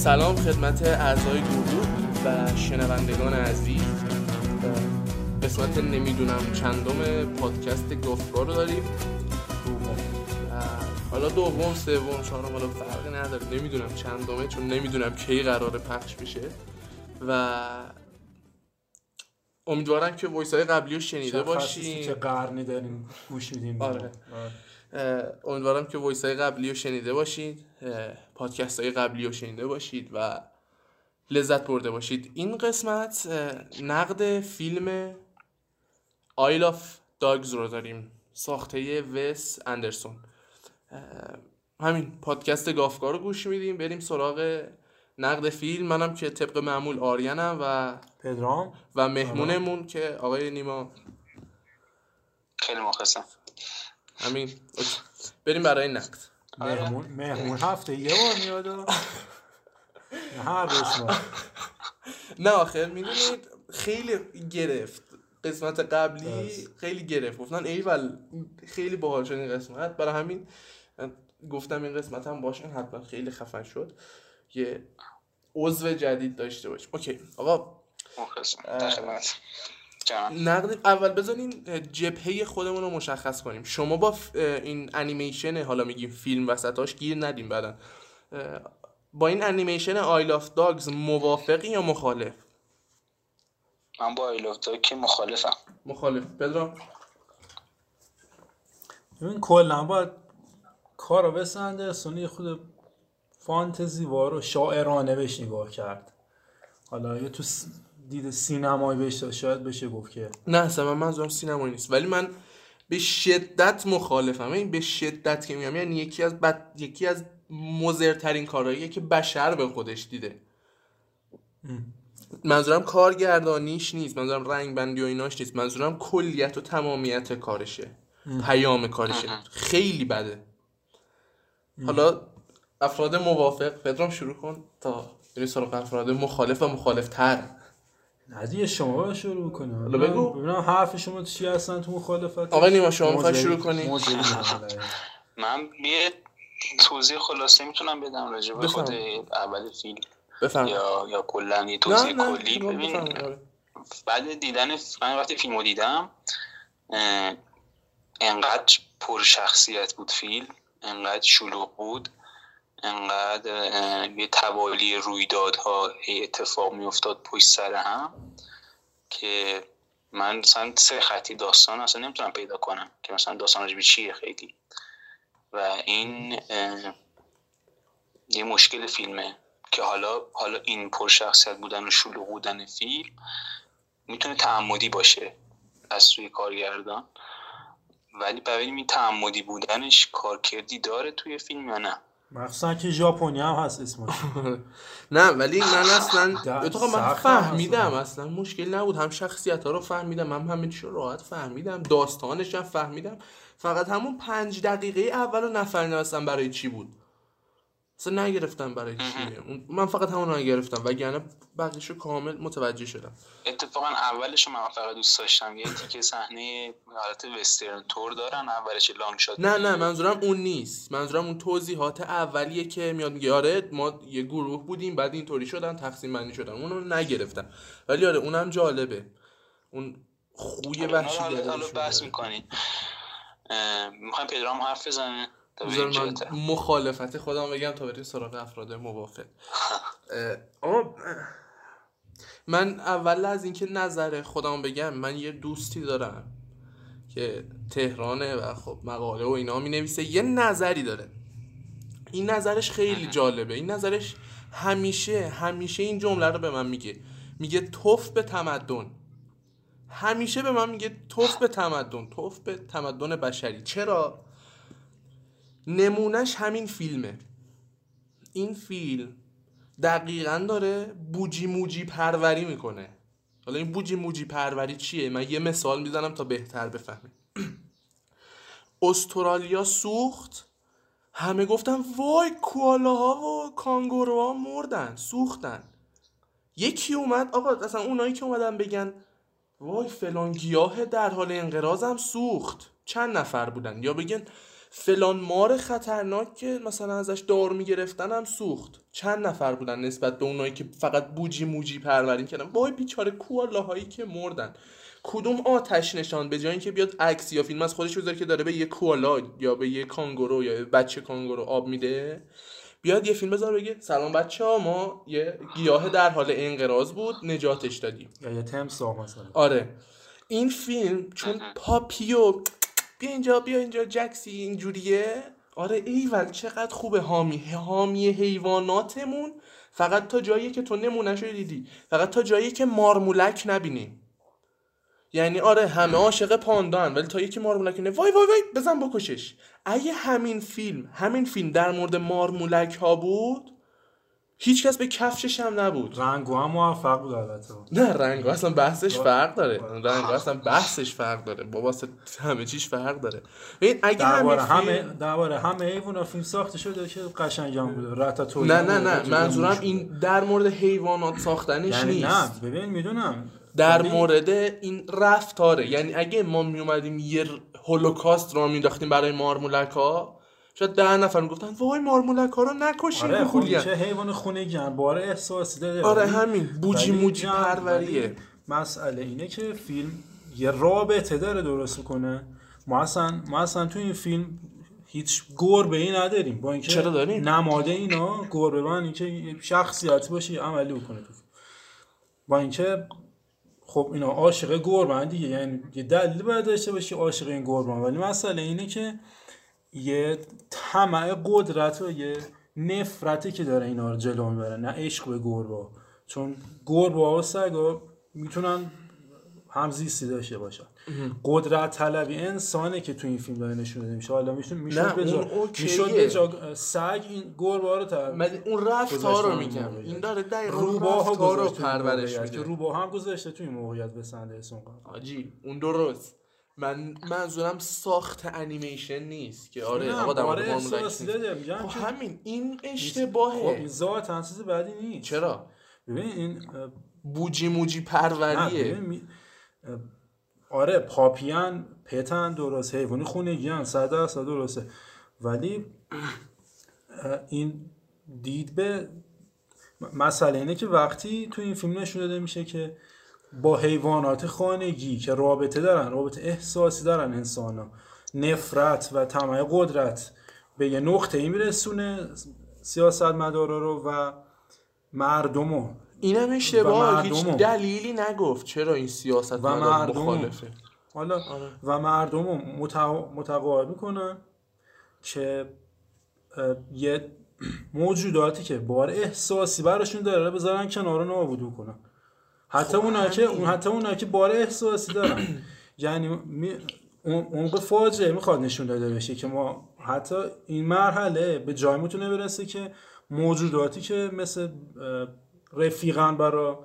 سلام خدمت اعضای گروه و شنوندگان عزیز. قسمت نمی‌دونم چندم پادکست گفتگاه رو داریم. حالا دوم سوم چهارم حالا فرقی نداره. نمی‌دونم چندمه چون نمی‌دونم کی قرار پخش بشه. و امیدوارم که وایس های قبلی رو شنیده باشین که قرنی داریم گوش میدیم. آره. اه، امیدوارم که voice های قبلی رو شنیده باشید پادکست های قبلی رو شنیده باشید و لذت برده باشید. این قسمت نقد فیلم Isle of Dogs رو داریم ساخته وس اندرسون. همین پادکست گافکار رو گوش میدیم. بریم سراغ نقد فیلم. منم که طبق معمول آریانم و پدرام. و مهمونمون که آقای نیما. خیلی مخلصم. همین. بریم برای نقد. مهمون مهمون هفته یه بار میاد هر روز ما نه آخر می‌دونید خیلی گرفت. قسمت قبلی خیلی گرفت. گفتن ایول خیلی باحال شد این قسمت. برای همین گفتم این قسمت هم باشه حتما خیلی خفن شد. یه عضو جدید داشته باش. اوکی آقا. نقد اول بذارین جبهه خودمون رو مشخص کنیم. شما با این انیمیشن حالا میگیم فیلم وسطاش گیر ندیم بعدا. با این انیمیشن Isle of Dogs موافقی یا مخالف؟ من با Isle of Dogs که مخالفم. مخالف. پدرام؟ ببین کلا باید کار رو وس اندرسونی خود فانتزی وار و شاعرانه بهش نگاه کرد. حالا یه تو س- دید سینمایی بهش داشت، شاید بشه گفت که نه اصلا من منظورم سینمایی نیست. ولی من به شدت مخالفم. این به شدت که میگم یعنی یکی از بد... یکی از مضرترین کارهاییه که بشر به خودش دیده. منظورم کارگردانیش نیست. منظورم رنگ بندی و ایناش نیست. منظورم کلیت و تمامیت کارشه. پیام کارشه. خیلی بده. حالا افراد موافق. پدرام شروع کن تا بریم سراغ افراد مخالف و مخالف تر نه دیگه شما باید شروع کنیم حالا بگو. ببینم حرف شما چی هستن تو مخالفت آقای نیما شما می‌خوای موضعی- شروع کنی. من یه توضیح خلاصه می‌تونم بدم راجع به خود. اول فیلم بفهم یا یا کلا یه توضیح نه کلی ببین. آره. بعد دیدن من وقتی فیلم رو دیدم انقدر پر شخصیت بود فیلم انقدر شلوغ بود انقدر یه توالی رویدادها هی اتفاق میافتاد پشت سر هم که من مثلا سه خطی داستان اصلا نمی‌تونم پیدا کنم که مثلا داستان راجبی چیه خیلی. و این یه مشکل فیلمه که حالا حالا این پر شخصیت بودن و شلوغ بودن فیلم می‌تونه تعمدی باشه از سوی کارگردان. ولی ببینیم این تعمدی بودنش کارکردی داره توی فیلم یا نه؟ مخصوصا که ژاپنی هم هست اسمش. نه ولی من اصلا اتفاقا من فهمیدم اصلا. مشکل نبود. هم شخصیت ها رو فهمیدم هم همه چی رو راحت فهمیدم. داستانش هم فهمیدم. فقط همون پنج دقیقه اول رو نفهمیدم اصلا برای چی بود. اصلا نگرفتم برای چیه. اون- من فقط همون رو نگرفتم وگرنه بقیش رو کامل متوجه شدم. اتفاقا اولش من فقط دوست داشتم. یه تیکه صحنه حالت وسترن تور دارن اولش لانگ شات نه نه منظورم اون نیست. منظورم اون توضیحات اولیه که میاد میگه آره ما یه گروه بودیم بعد اینطوری شدن تقسیم بندی شدن. اونو نگرفتم. ولی آره اونم جالبه. اون خوی وحشی حالا بحث داره. می‌کنین می‌خوایم پدرام حرف بزنه؟ بذار من. مخالفت خودم بگم تا بریم سراغ افراد موافق. اما من اول از اینکه نظر خودم بگم من یه دوستی دارم که تهرانه و خب مقاله و اینا می نویسه یه نظری داره. این نظرش خیلی جالبه. این نظرش همیشه همیشه این جمله رو به من میگه. میگه توف به تمدن. همیشه به من میگه توف به تمدن توف به تمدن بشری. چرا؟ نمونهش همین فیلمه. این فیلم دقیقا داره بوجی موجی پروری می‌کنه. حالا این بوجی موجی پروری چیه؟ من یه مثال می‌زنم تا بهتر بفهمید استرالیا سوخت. همه گفتن وای کوالاها و کانگوروها مردن سوختن. یکی اومد آقا اصلا اونایی که اومدن بگن وای فلان گیاه در حال انقراضم سوخت. چند نفر بودن؟ یا بگن فلان مار خطرناک که مثلا ازش دار می‌گرفتن هم سوخت. چند نفر بودن نسبت به اونایی که فقط بوجی موجی پرورین کردن. وای بیچاره کوالاهایی که مردن. کدوم آتش نشان به جای اینکه بیاد عکس یا فیلم از خودش بذاره که داره به یه کوالا یا به یه کانگورو یا بچه کانگورو آب میده بیاد یه فیلم بذار بگه سلام بچه ها ما یه گیاه در حال انقراض بود نجاتش دادیم. یا یه تمساح مثلا. آره. این فیلم چون پاپیو بیا اینجا بیا اینجا جکسی اینجوریه؟ آره ایول چقدر خوبه. حامی حامی حیواناتمون فقط تا جایی که تو نمونهشو دیدی. فقط تا جایی که مارمولک نبینیم یعنی آره همه عاشق پاندان ولی تا یکی مارمولک نه وای وای وای بزن بکشش. اگه همین فیلم همین فیلم در مورد مارمولک ها بود هیچکس به کفشش هم نبود. رنگو هم موفق بود البته. نه رنگ اصلا بحثش فرق داره. رنگ اصلا بحثش فرق داره. بابا همه چیش فرق داره. ببین اگه همین درباره همه درباره همه حیونا فیلم ساخته شده که قشنگم بوده رتاتوی نه نه نه. منظورم این در مورد حیوانات ساختنش یعنی نیست. نه ببین می‌دونم. در مورد این رفتاره. یعنی اگه ما می اومدیم یه هولوکاست را مینداختیم برای مارمولک ها شاید ده نفر می‌گفتن وای مارمولک ها رو نکشین آره خب. چه حیوان خونگی هم باره احساسی داره آره همین بوجی موجی پروریه مسئله اینه که فیلم یه رابطه داره درست کنه ما اصلا ما اصلا تو این فیلم هیچ گربه ای نداریم با اینکه چرا داریم؟ نماده اینا گربه من اینکه شخصیت باشه یه عملی بکنه تو. با اینکه خب اینا عاشق گربه دیگه یعنی یه دلیل باید داشته باشی عاشق این گربه ولی مسئله اینه که یه طمع قدرت و یه نفرتی که داره اینا رو جلو می‌بره. نه عشق به گربه چون گربه و سگا می‌تونن همزیستی داشته باشن. قدرت طلبی انسانه که تو این فیلم داره نشون داده میشه. حالا میشون می‌شد به جا. می‌شد به جا سگ این گربه ها رو. من اون رفتار رو میگم. این داره دقیقا رفتار رو پرورش میده. روباه هم گذاشته تو این موقعیت به سندرسون قرار. آجی اون درست. من منظورم ساخت انیمیشن نیست که آره آقا در مورد میگم خب همین این خب اشتباهه. ذات چیز بعدی نیست. چرا؟ ببین این بوجی موجی پروریه. می- آره پاپیان پتن درست حیوانی خونگی هم صد درصد درسته. ولی این دید به مسئله اینه که وقتی تو این فیلم نشون داده میشه که با حیوانات خانگی که رابطه دارن رابطه احساسی دارن انسان ها نفرت و طمع قدرت به یه نقطه ای میرسونه سیاست مدارا رو و مردمو اینم اشتباه هیچ. دلیلی نگفت چرا این سیاست و مردمو. مخالفه حالا آره. و مردم رو متقاعد می‌کنن که یه موجوداتی که بار احساسی براشون داره بذارن کنار نابود کنن حتی خب اونایی که همین. اون حتی اونایی که بار احساسی دارن یعنی می- اون اون به فاجعه می‌خواد نشون داده بشه که ما حتی این مرحله به جای می‌تونه برسه که موجوداتی که مثل رفیقان برای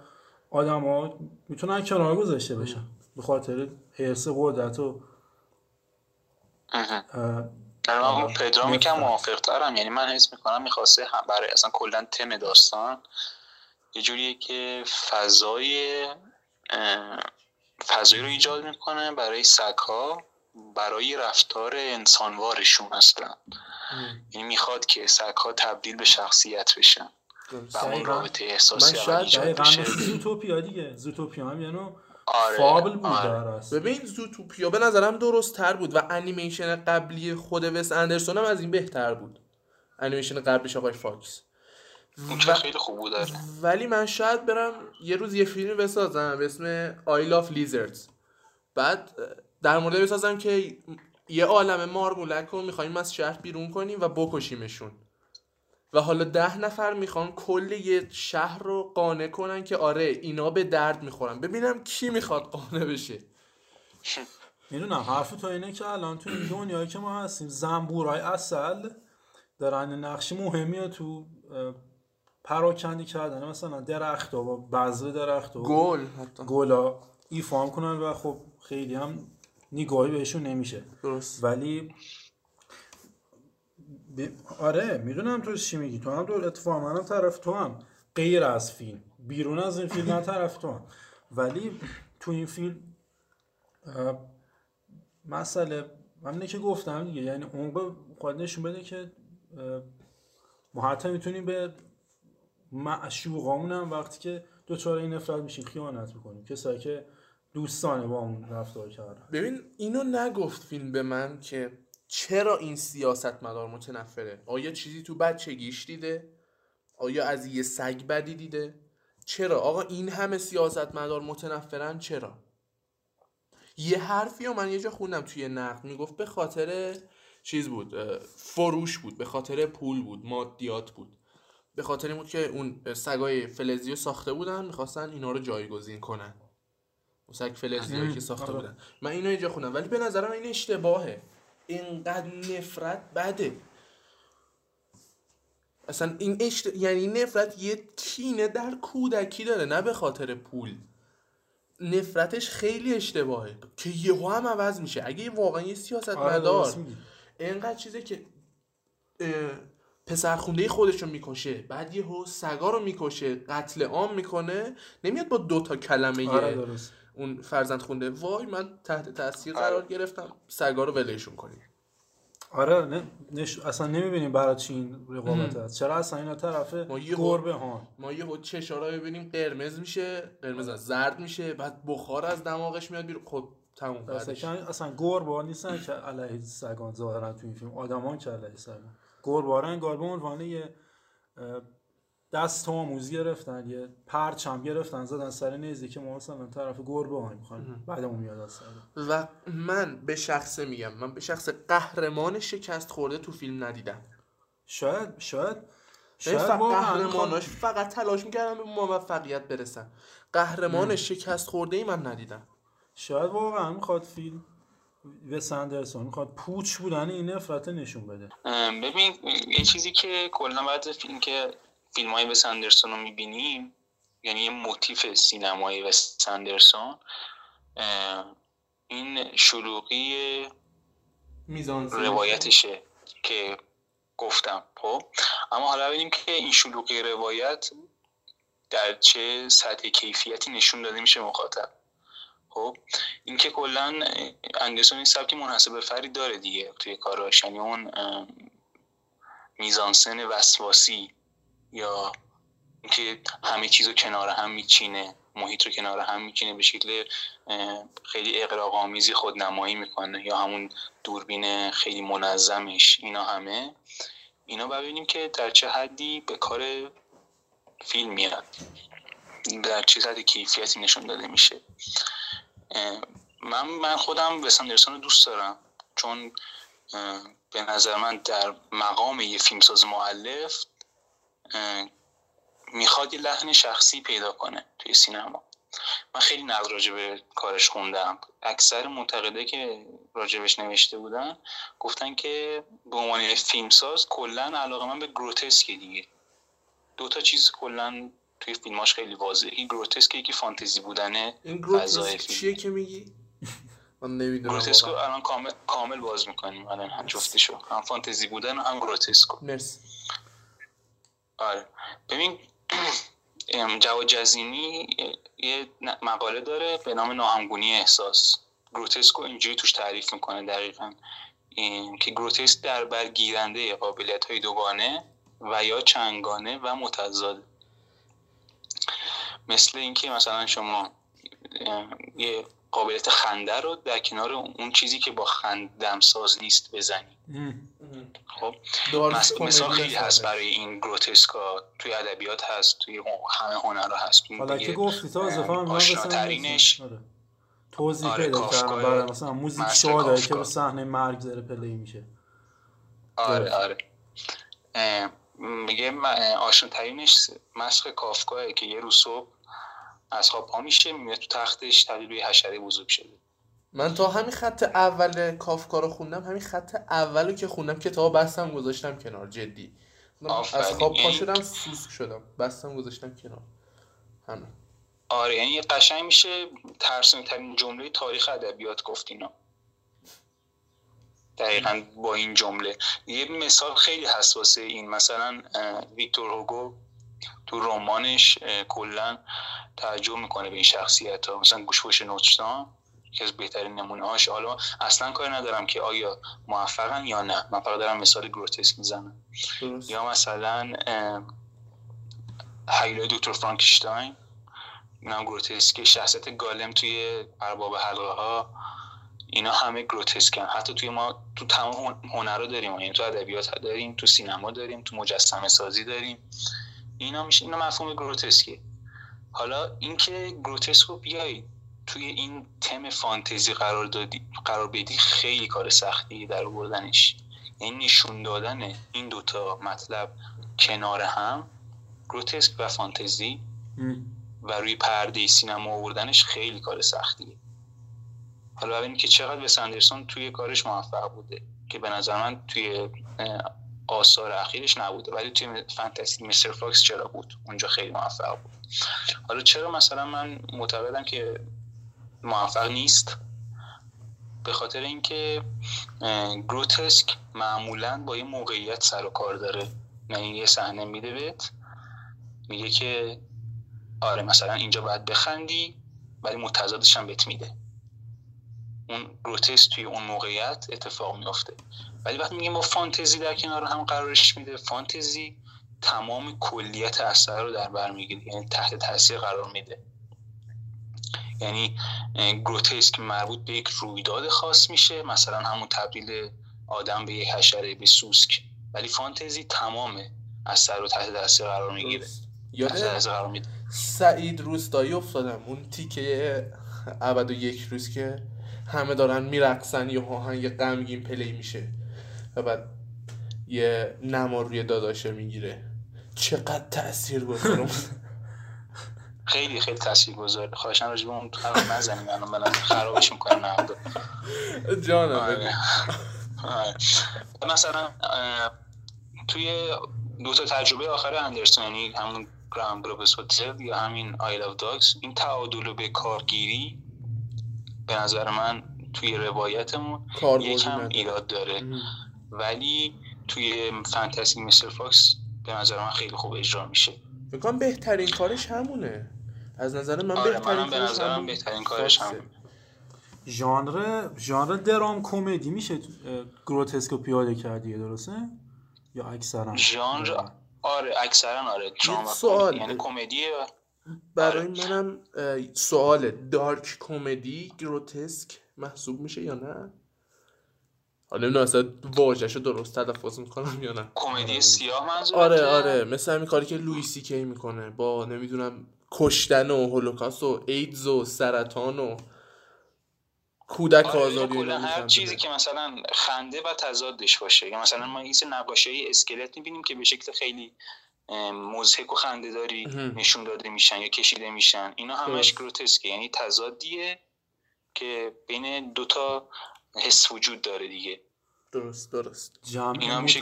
آدما می‌تونن کنار گذاشته بشن به خاطر حرس قدرت و در. پدرامی که نفرت. موافق ترم یعنی من حس می‌کنم می‌خواسته هم برای اصلا کلا تم داستان یه جوریه که فضای فضایی رو ایجاد می‌کنه برای سگها برای رفتار انسانوارشون اصلا. یعنی می‌خواد که سگها تبدیل به شخصیت بشن و اون. رابطه احساسی من شاید زوتوپیا دیگه. زوتوپیا هم یعنی آره، فابل بود آره. ببین زوتوپیا به نظرم درست تر بود و انیمیشن قبلی خود وس اندرسون هم از این بهتر بود. انیمیشن قبلیش آقای فاکس. اون که خیلی خوب بود آره. ولی من شاید برم یه روز یه فیلم بسازم به اسم آی لاف لیزردز. بعد در مورد بسازم که یه عالم مارمولک رو می‌خوایم از شهر بیرون کنیم و بکشیمشون. و حالا ده نفر می‌خوان کل یه شهر رو قانع کنن که آره اینا به درد می‌خورن. ببینم کی می‌خواد قانع بشه. می‌دونم حرف تو اینه که الان تو این دنیایی که ما هستیم زنبورای اصل دارن نقش مهمی تو پراکندی کردن مثلا درخت ها و بذر درخت و گل حتی. گلا ایفا هم کنن و خب خیلی هم نگاهی بهشون نمیشه. درست. ولی ب... آره می‌دونم تو چی میگی. تو هم دور اتفاق منم طرف تو هم. غیر از فیلم. بیرون از این فیلم من طرف تو هم. ولی تو این فیلم مسئله همینه که گفتم دیگه. یعنی اون خواهد نشون بده که ما حتی می‌تونیم به معشوقامون هم وقتی که دوچار این نفرت میشیم. خیانت می‌کنیم. کسایی که دوستانه با اون رفتار کردن. ببین اینو نگفت فیلم به من که چرا این سیاست مدار متنفره؟ آیا چیزی تو بچگیش دیده؟ آیا از یه سگ بدی دیده؟ چرا؟ آقا این همه سیاست مدار متنفرن چرا؟ یه حرفی رو من یه جا خوندم توی نقد. می‌گفت به خاطر چیز بود فروش بود به خاطر پول بود مادیات بود. به خاطر این بود که اون سگای فلزی رو ساخته بودن می‌خواستن اینا رو جایگزین کنن. اون سگ فلزی که ساخته آره. بودن. من اینو اینجا خوندم ولی به نظرم این اشتباهه. اینقدر نفرت بده. اصلا این اشت... یعنی نفرت یه کینه در کودکی داره نه به خاطر پول. نفرتش خیلی اشتباهه. که یهو هم عوض میشه. اگه واقعا یه سیاست آره، مدار درست میگی. اینقدر چیزه که اه، پسر خونده خودش رو می‌کشه. بعد یهو سگا رو می‌کشه قتل عام می‌کنه. نمیاد با دو تا کلمه آره درست. اون فرزند خونده. وای من تحت تاثیر قرار گرفتم. سگا رو ولشون کنیم. آره نه نش... اصلا نمی‌بینیم برای چی این رقابت هست. چرا اصلا اینا طرف ما یه گربه ها ما یه چشارا ببینیم قرمز میشه. قرمز نه، زرد میشه. بعد بخار از دماغش میاد بیرون. خب تموم اصلا گربه ها نیستن که علیه سگان ظاهرا تو این فیلم. آدمان که علیه سگان. گربه ها رو انگار به عنوان یه دست آموزی گرفتن یه پرچم گرفتن زدن سر نیزی که ما مثلا طرف گربه ها می‌خوایم بعدمون میاد از سر. و من به شخصه میگم من به شخص قهرمان شکست خورده تو فیلم ندیدم. شاید شاید شاید قهرماناش فقط تلاش می‌کردن به موفقیت برسن قهرمان شکست خورده ای من ندیدم. شاید واقعا می‌خواد فیلم وس اندرسون می‌خواد پوچ بودن این نفرت نشون بده. ببین یه چیزی که کلا بعد از فیلم که فیلم های وس اندرسون رو می‌بینیم یعنی یه موتیف سینمای وس اندرسون این شلوغی میزان روایتشه که گفتم خب؟ اما حالا ببینیم که این شلوغی روایت در چه سطح کیفیتی نشون داده میشه مخاطب. خب اینکه کلا اندرسون این سبک منحصر به فردی داره دیگه توی کاراش یعنی اون میزانسن وسواسی یا اینکه همه چیز رو کنار هم میچینه محیط رو کنار هم میچینه به شکل خیلی اقراق‌آمیزی خودنمایی می‌کنه یا همون دوربین خیلی منظمش اینا همه. اینا ببینیم که در چه حدی به کار فیلم میاد. در چه حد کیفیتی نشون داده میشه. من من خودم وس رو دوست دارم. چون به نظر من در مقام یه فیلمساز معلف می‌خواد یه لحن شخصی پیدا کنه توی سینما. من خیلی نقد راجع به کارش خوندم. اکثر منتقدها که راجبش نوشته بودن گفتن که به عنوان فیلمساز کلا علاقه من به گروتسکه دیگه. دو تا چیز کلا توی فیلماش خیلی واضحه. گروتسک یکی فانتزی بودنه. این گروتسک. چیه که میگی؟ من نمی‌دونم گروتسکو. الان کامل کامل باز می‌کنیم. الان هم جفتشو. هم فانتزی بودن و هم گروتسکو. مرسی. آره. ببین جواد جزینی یه مقاله داره به نام ناهمگونی احساس. گروتسکو اینجوری توش تعریف می‌کنه دقیقا. این که گروتسک در برگیرنده قابلیت های دوگانه و یا چنگانه و متضاد. مثل اینکه مثلا شما یه قابلیت خنده رو در کنار اون چیزی که با خندم ساز نیست بزنی. خب مثال خیلی هست. برای این گروتسکا توی ادبیات هست توی همه هنرها هست. حالا که گفتی؟ تا اضافه آشناترینش. آره. توضیح آره، پیدا کردم. کافکا، برای مثلا موزیک مستر شاده که. رو صحنه مرگ داره پلی میشه. آره. آره. میگه آشنا ترینش مسخ کافکاه که یه روز صبح از خواب پا میشه میاد تو تختش تبدیل به حشره بزرگ شده. من تا همین خط اول کافکا رو خوندم همین خط اولو که خوندم کتاب بستم گذاشتم کنار جدی. از خواب پا شدم سوسک شدم. بستم گذاشتم کنار. همین. آره یعنی قشنگ میشه ترسونی ترین جمله تاریخ ادبیات گفت اینا. دقیقا با این جمله. یه مثال خیلی حساسه این مثلا ویکتور هوگو تو رمانش کلا تعجب می‌کنه به این شخصیت ها مثلا گوشپوش نوچتان که از بهترین نمونه هاش حالا اصلا کاری ندارم که آیا موفقن یا نه. من فقط دارم مثال گروتسک می‌زنم. یا مثلا حیله دکتر فرانکشتاین. اینم گروتسک شخصیت گالم توی ارباب حلقه ها اینا همه گروتسکن. حتی توی ما تو تمام هنرا داریم. یعنی تو ادبیات داریم تو سینما داریم تو مجسمه سازی داریم. اینا میشه اینا مفهوم گروتسکه حالا اینکه گروتسک رو بیای توی این تم فانتزی قرار دادی قرار بدی خیلی کار سختی در آوردنش. یعنی نشون دادن این دوتا مطلب کنار هم گروتسک و فانتزی و روی پرده سینما آوردنش خیلی کار سختیه. حالا ببینید که چقدر به سندرسون توی کارش موفق بوده که به نظر من توی آثار اخیرش نبوده. ولی توی Fantastic Mr. Fox چرا بود؟ اونجا خیلی موفق بود. حالا چرا مثلا من معتقدم که موفق نیست؟ به خاطر اینکه گروتسک معمولا با یه موقعیت سر و کار داره. یعنی یه صحنه میده بهت میگه که آره مثلا اینجا باید بخندی ولی متضادش هم بهت میده. اون گروتسک توی اون موقعیت اتفاق میافته. ولی وقتی میگیم با فانتزی در کنار هم قرارش میده فانتزی تمام کلیت اثر رو در بر می‌گیره یعنی تحت تاثیر قرار میده. یعنی گروتسک مربوط به یک رویداد خاص میشه مثلا همون تبدیل آدم به یک حشره به سوسک. ولی فانتزی تمام اثر رو تحت تاثیر قرار می‌گیره. یاد سعید روستایی افتادم. اون تیکه عبد و یک روز که همه دارن میرقصن یه آهنگ غمگین پلی میشه و بعد یه نما روی داداشه می‌گیره. چقدر تاثیر گذارم خیلی خیلی تاثیر گذاره خواهشن راجب اون حرف نزنیم الان من خرابش می‌کنم. نه جانم. آره. آره. مثلا توی دو تا تجربه آخر اندرسون یعنی همون Grand Budapest Hotel یا همین Isle of Dogs این تعادل به کارگیری به نظر من توی روایتمون یکم ایراد داره. ولی توی Fantastic Mr. Fox به نظر من خیلی خوب اجرا میشه. بکنم بهترین کارش همونه. از نظر من آره بهترین به نظر من بهترین کارش همونه. ژانر ژانر درام کمدی میشه گروتسک پیاده کردی درسته؟ یا اکثرا؟ ژانر آره اکثرا آره سوال یعنی کمدیه برای آره. منم سوال دارک کمدی گروتسک محسوب میشه یا نه؟ حالا نه اصلا واژه‌شو درست تلفظ می‌کنم یا نه. کمدی سیاه منظور آره آره. مثل همین کاری که لویسی کی می‌کنه با نمی‌دونم کشتن و هولوکاست و ایدز و سرطان و کودک آره آزادی هر چیزی. که مثلا خنده و تضادش باشه. یا مثلا ما این نقاشی اسکلت می‌بینیم که به شکل خیلی مزهک و خنده داری نشون داده میشن یا کشیده میشن. اینا همش گروتسکه. یعنی تضادیه که بین دوتا حس وجود داره دیگه. درست درست. جمع اینا میشه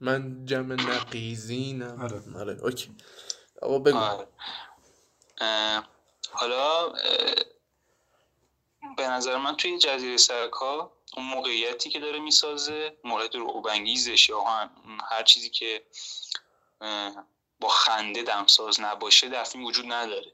من جمع نقیزینم. آره. آره اوکی. آقا بگو. آره. حالا به نظر من توی جزیره سرکا اون موقعیتی که داره می‌سازه موقعیت رو یا هر چیزی که با خنده دمساز نباشه در فیلم وجود نداره.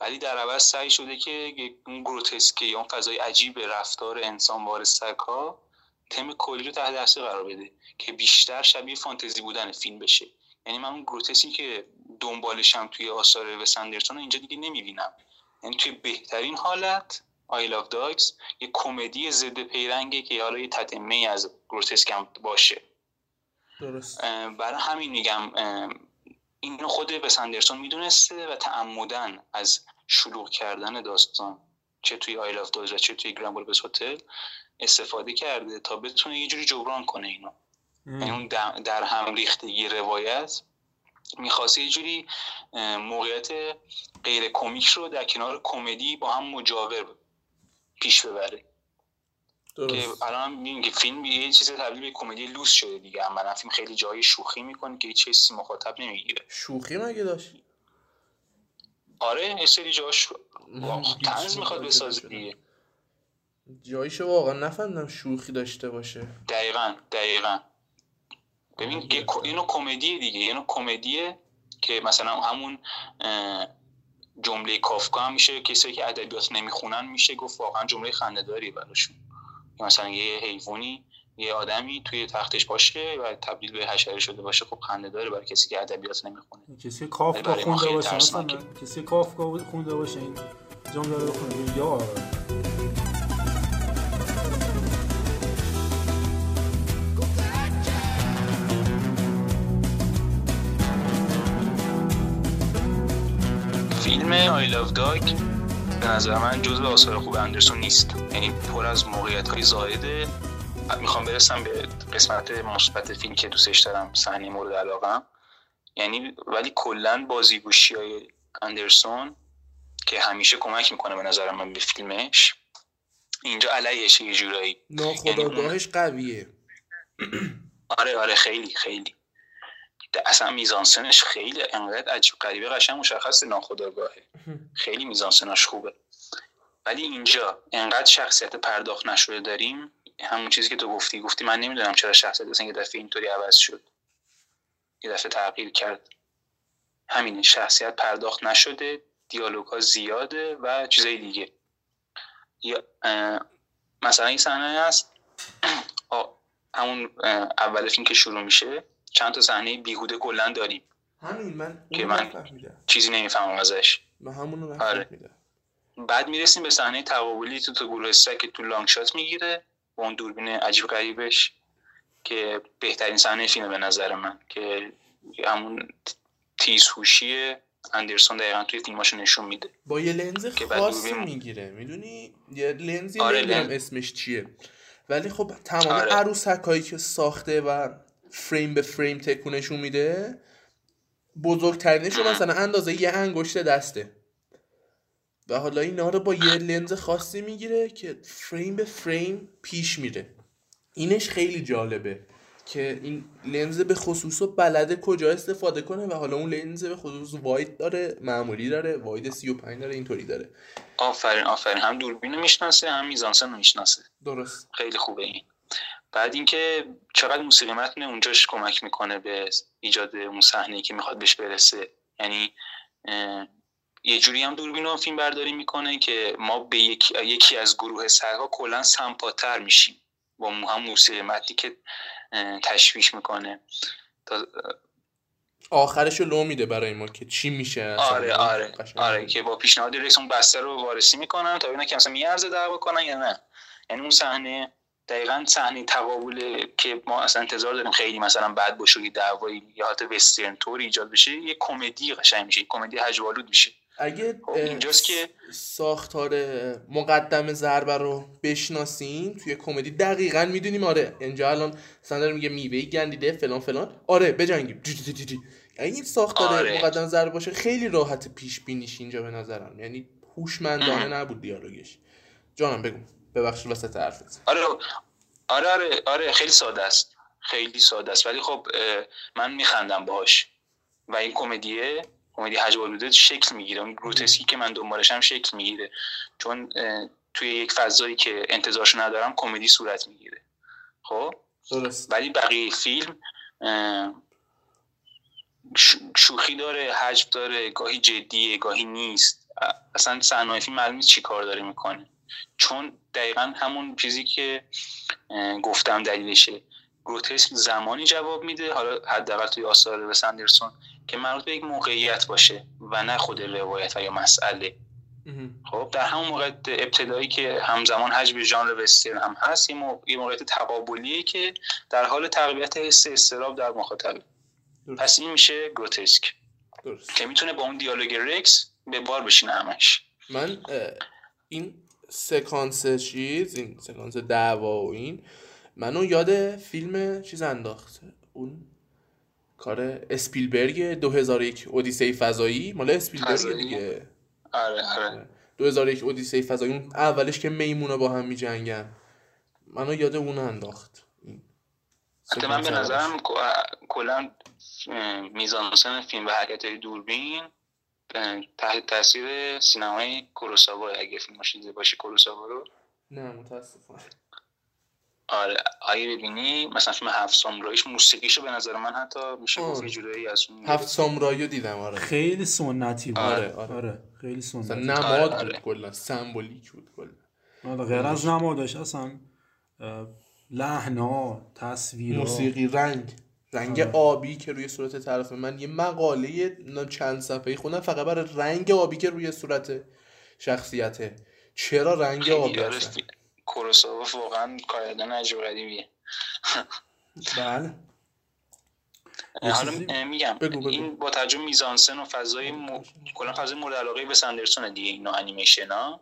ولی در عوض سعی شده که اون گروتسکه یا اون فضای عجیب رفتار انسان وارد ها تم کلی رو تحت تاثیر قرار بده که بیشتر شبیه فانتزی بودن فیلم بشه. یعنی من اون گروتسکی که دنبالشم توی آثار وسندرسون اینجا دیگه نمی‌بینم. یعنی توی بهترین حالت آی لاف داگز یه کمدی ضد پیرنگه که حالا یه تتمه از گروتسک هم باشه. درست. برای همین میگم اینو خود وس اندرسون می‌دونسته و تعمدن از شلوغ کردن داستان چه توی Isle of و چه توی Grand Budapest Hotel استفاده کرده تا بتونه یه جوری جبران کنه اینو. یعنی اون در هم ریختگی روایت می‌خواست یه جوری موقعیت غیر کمیک رو در کنار کمدی با هم مجاور پیش ببره. درست. که الان میگیم که فیلم یه چیز تبدیل به کمدی لوس شده دیگه. اما فیلم خیلی جای شوخی می‌کنه که هیچ چیزی مخاطب نمی‌گیره. شوخی مگه داشت؟ آره یه سری جاش تنز می‌خواد بسازه دیگه. جایشو واقعا نفهمیدم شوخی داشته باشه. دقیقا دقیقا. ببین اینو کمدیه دیگه. اینو کمدیه که مثلا همون جمله کافکا هم میشه کسی که ادبیات نمی‌خونن میشه گفت واقعا جمله خنده‌داری براشون. مثلا یه حیوانی یه آدمی توی تختش باشه و تبدیل به حشره شده باشه خب خنده داره برای کسی که ادبیات نمی‌خونه. کسی کافکا خونده باشه مثلا کسی کافکا خونده باشه این جمله رو بخونه. یا فیلم آی لاف داگ به نظر من جزو آثار خوب اندرسون نیست. یعنی پر از موقعیت های زایده می‌خوام برسم به قسمت مثبت فیلم که دوستش دارم صحنه مورد علاقه یعنی ولی کلا بازیگوشی های اندرسون که همیشه کمک می‌کنه به نظر من به فیلمش. اینجا علیهش یه جورایی. ناخداگاهش یعنی قویه. آره آره خیلی خیلی. اصلا میزانسنش خیلی انقدر عجیب غریبه قشنگ مشخص ناخداگاهه خیلی میزانسناش خوبه. ولی اینجا انقدر شخصیت پرداخت نشده داریم همون چیزی که تو گفتی گفتی من نمی‌دونم چرا شخصیت اصلا یه دفعه اینطوری عوض شد. یه دفعه تغییر کرد. همین شخصیت پرداخت نشده دیالوگ ها زیاده و چیزای دیگه. یا مثلا این صحنه هست. همون اول فیلم که شروع میشه. چند تا صحنه بیهوده کلا داریم. همین من که من چیزی نمی‌فهمم ازش. من همونو آره. بعد می‌رسیم به صحنه تقابلی تو تو گروه که تو لانگ شات می‌گیره با اون دوربین عجیب غریبش که بهترین صحنه فیلم به نظر من که همون تیزهوشی اندرسون دقیقا توی فیلماشو نشون میده. با یه لنز خاصی می‌گیره می‌دونی؟ یه لنزی آره نمی‌دونم اسمش چیه. ولی خب تمام آره. عروسک هایی که ساخته و فریم به فریم تکونشون میده. بزرگترینش رو مثلا اندازه یه انگشت دسته. و حالا اینا رو با یه لنز خاصی می‌گیره که فریم به فریم پیش میره. اینش خیلی جالبه که این لنز به خصوص بلده کجا استفاده کنه و حالا اون لنز به خصوص واید داره معمولی داره واید 35 داره اینطوری داره. آفرین آفرین. هم دوربین می‌شناسه هم میزانسن می‌شناسه. درست. خیلی خوبه این. بعد اینکه چقدر موسیقی متن اونجاش کمک می‌کنه به ایجاد اون صحنه که می‌خواد بهش برسه. یعنی یه جوری هم دوربین فیلم برداری می‌کنه که ما به یکی, یکی از گروه سرها کلا سمپاتر میشیم با هم موسیقی متنی که تشویش می‌کنه. تا آخرش رو لو میده برای ما که چی میشه آره آره آره که با پیشنهاد رئیس اون بسته رو وارسی می‌کنن تا ببینن که مثلا میارزه دعوا کنن یا نه. یعنی اون صحنه دقیقا صحنه تقابل که ما اصلا انتظار داریم خیلی مثلا بعد باشه یه دعوایی یا حتی وسترن تور ایجاد بشه یه کمدی قشنگ میشه کمدی هجوالود میشه. اگه خب، اینجاست که ساختار مقدم ضربه رو بشناسیم توی کمدی دقیقا می‌دونیم آره اینجا الان مثلا میگه میوه گندیده فلان فلان. آره بجنگیم. اگه این ساختار آره. مقدم ضربه باشه خیلی راحت پیش بینیش اینجا به نظرم. یعنی هوشمندانه نبود دیالوگش. جانم بگو. ببخشید وسط حرفت. آره آره آره آره خیلی ساده است. خیلی ساده است. ولی خب من میخندم باهاش. و این کمدیه کمدی حجب شکل می‌گیره. اون گروتسکی که من دنبالشم شکل می‌گیره. چون توی یک فضایی که انتظارش ندارم کمدی صورت می‌گیره. خب؟ درست. ولی بقیه فیلم شوخی داره حجب داره گاهی جدیه گاهی نیست. اصلا صحنه فیلم معلوم نیست چی کار داره می‌کنه. چون دقیقا همون چیزی که گفتم دلیلشه. گروتسک زمانی جواب میده حالا حداقل توی آثار و سندرسون که مربوط به یک موقعیت باشه و نه خود روایت و یا مسئله. خب در همون موقع ابتدایی که همزمان حجم ژانر وسترن هم هست یه موقعیت تقابلیه که در حال تقویت حس استراب در مخاطب. پس این میشه گروتسک. که می‌تونه با اون دیالوگ رکس به بار بشینه همش. من این سکانس چیز این سکانس دعوا و این منو یاد فیلم چیز انداخت. اون کار اسپیلبرگ 2001 اودیسه فضایی. مال اسپیلبرگ؟ دیگه. آره آره. 2001 اودیسه فضایی. اون اولش که میمونا با هم میجنگن. منو یاد اون انداخت. این حتی من به نظرم کلا میزانسن فیلم و حرکت دوربین تحت تاثیر سینمای کوروساوا اگه فیلمش دیده باشی کوروساوا رو. نه متاسفانه. آره اگه ببینی مثلا فیلم هفت ساموراییش موسیقیشو به نظر من حتی میشه. گفت یه جورایی از اون هفت سامورایی رو دیدم آره. خیلی سنتی بود. آره، آره. آره. خیلی مثلا سنتی نماد آره، آره. بود کلا سمبولیک بود کلا. آره غیر از نمادش اصلا لحنا تصویر موسیقی رنگ. رنگ آره. آبی که روی صورت طرف من یه مقاله چند صفحه‌ای خوندم فقط برای رنگ آبی که روی صورت شخصیته. چرا رنگ آبی هستن؟ فی- کوروساوا واقعا کارگردان عجیب و غریبیه. بله. حالا میگم بگو، بگو. این با توجه میزانسن و فضای م... کلا فضای مورد علاقه به سندرسون دیگه اینا انیمیشن ها.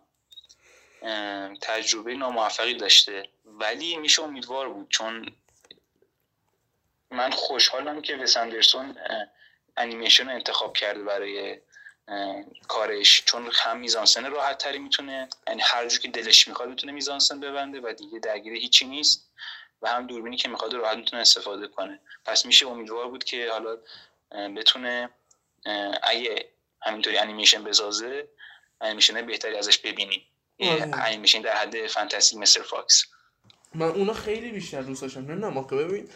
تجربه ناموفقی داشته. ولی میشه امیدوار بود چون من خوشحالم که وس اندرسون انیمیشن رو انتخاب کرده برای کارش. چون هم میزانسن راحت تری می‌تونه یعنی هر جور که دلش می‌خواد می‌تونه میزانسن ببنده و دیگه درگیر هیچی نیست. و هم دوربینی که می‌خواد راحت می‌تونه استفاده کنه. پس میشه امیدوار بود که حالا بتونه اگه همینطوری انیمیشن بسازه انیمیشن بهتری ازش ببینیم یه آره. انیمیشن در حد Fantastic Mr. Fox من اونا خیلی بیشتر دوست داشتم. نمی‌دونم آخه ببین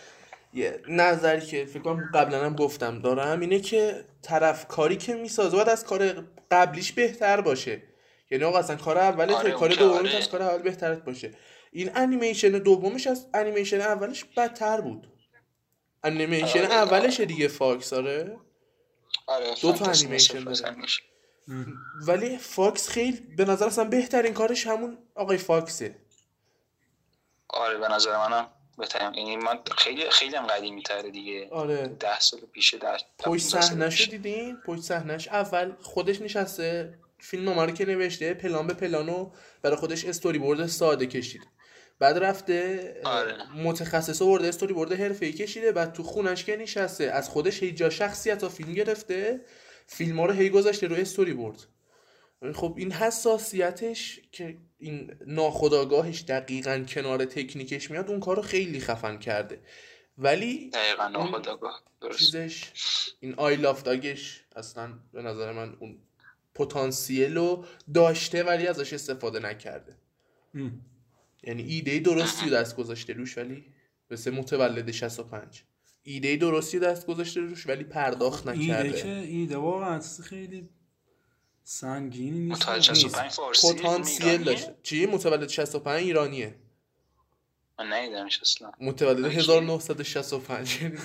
یه نظری که فکر کنم قبلا هم گفتم دارم اینه که طرف کاری که می‌سازه باید از کار قبلیش بهتر باشه. یعنی آقا اصلا کار اولت آره، کار دومش. از کار اول بهترت باشه. این انیمیشن دومش از انیمیشن اولش بدتر بود. انیمیشن آره. اولش دیگه فاکس آره؟ آره دو تا انیمیشن داره. ولی فاکس خیلی به نظر اصلا بهترین کارش همون آقای فاکسه. آره به نظر منم. بهترین یعنی من خیلی خیلی هم قدیمی تره دیگه. آره. ده سال پیشه در پشت صحنه‌ش رو دیدین؟ پشت صحنه‌ش اول خودش نشسته فیلم رو که نوشته پلان به پلانو برای خودش استوری بورد ساده کشید. بعد رفته آره. متخصص آورده استوری بورد حرفه‌ای کشیده بعد تو خونش که نشسته از خودش هی جا شخصیت فیلم گرفته فیلم ها رو هی گذاشته رو استوری بورد خب این حساسیتش که این ناخودآگاهش دقیقا کنار تکنیکش میاد اون کار رو خیلی خفن کرده. ولی دقیقا ناخودآگاه درست. چیزش این Isle of Dogs ش اصلا به نظر من اون پتانسیل رو داشته ولی ازش استفاده نکرده. ام. یعنی ایده درستی رو دست گذاشته روش ولی مثل متولد 65 ایده درستی دست گذاشته روش ولی پرداخت ایده که نکرده ایده واقعا خیلی سنگینی نیست متولد نیست. 65 فارسی پتانسیل؟ داشته چی؟ متولد 65 ایرانیه. من ندیدمش اصلا متولد اوکی. 1965 یعنی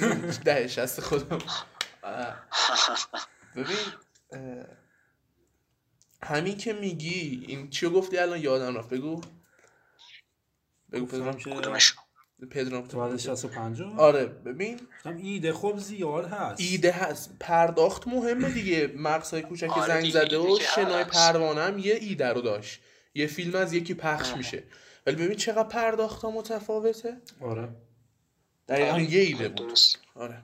ده شست خودم. ببین همین که میگی این چیو گفتی الان؟ یادم رفت. بگو. بگو پدرام که کدومش؟ پدرام تو 65 آره ببین. گفتم ایده خب زیاد هست. ایده هست. پرداخت مهمه دیگه. مغزهای کوچک آره زنگ زده و شنای. پروانه هم یه ایده رو داشت. یه فیلم از یکی پخش میشه. ولی ببین چقدر پرداخت ها متفاوته. آره. دقیقا آره، یه ایده بود. آره.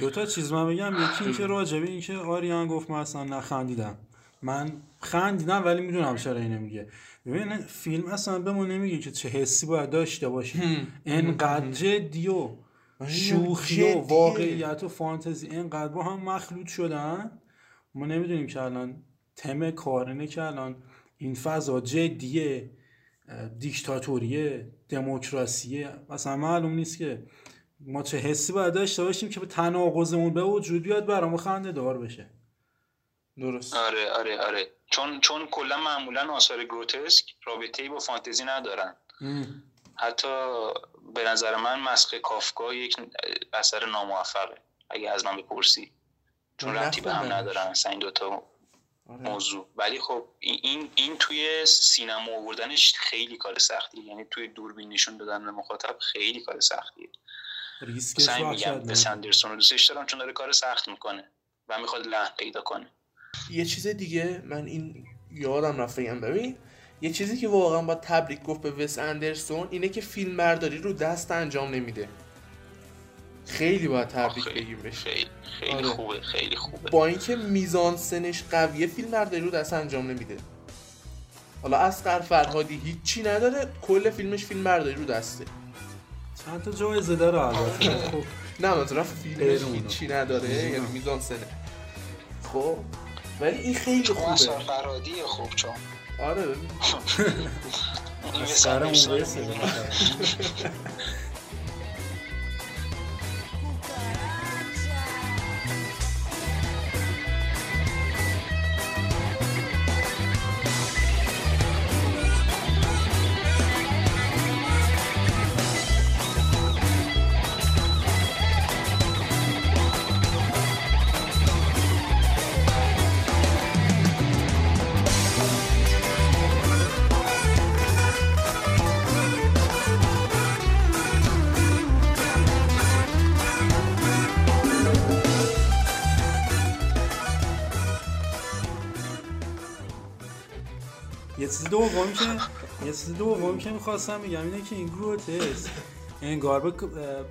دو تا چیز من بگم. یکی این که راجبه این که آریان گفت من اصلا نخندیدم. من خندیدم ولی می‌دونم چرا اینو میگه. ببین فیلم اصلا به ما نمیگه که چه حسی باید داشته باشی. انقدر جدی و شوخی و. واقعیت و فانتزی. انقدر با هم مخلوط شدن. ما نمی‌دونیم که الان تم کار اینه که الان این فضا جدیه دیکتاتوریه دموکراسیه. مثلا معلوم نیست که ما چه حسی باید داشته باشیم که به تناقضمون به وجود بیاد برامون خنده دار بشه. درست. آره آره آره. چون چون کلا معمولا آثار گروتسک رابطه ای با فانتزی ندارن. حتی به نظر من مسخ کافکا یک اثر ناموفقه اگه از من بپرسی. چون ربطی به هم. ندارن اصلا این دوتا آره. موضوع. ولی خب این این, توی سینما آوردنش خیلی کار سختیه. یعنی توی دوربین نشون دادن به مخاطب خیلی کار سختیه. ریسکش سعی میگم. به سندرسون رو دوستش دارم چون داره کار سخت می‌کنه و می‌خواد لحن پیدا کنه. یه چیز دیگه من این یادم رفت بگم ببین یه چیزی که واقعا با تبریک گفت به وس اندرسون اینه که فیلم برداری رو دست انجام نمیده. خیلی باید تبریک خیلی بگیم بهش. خیلی خیلی آره. خوبه خیلی خوبه. با اینکه میزان سنش قویه فیلم برداری رو دست انجام نمیده. حالا اسقر فرهادی هیچی نداره کل فیلمش فیلم برداری رو دسته. چند تا جایزه داره البته. خب نه مثلا فیلمش. هیچی نداره یعنی. میزان سنه. خب. ولی این خیلی چون اصلا خوبه فرهادی خوب چون. آره. از مثل چیز دوم که می‌خواستم بگم اینه که این گروتس انگار به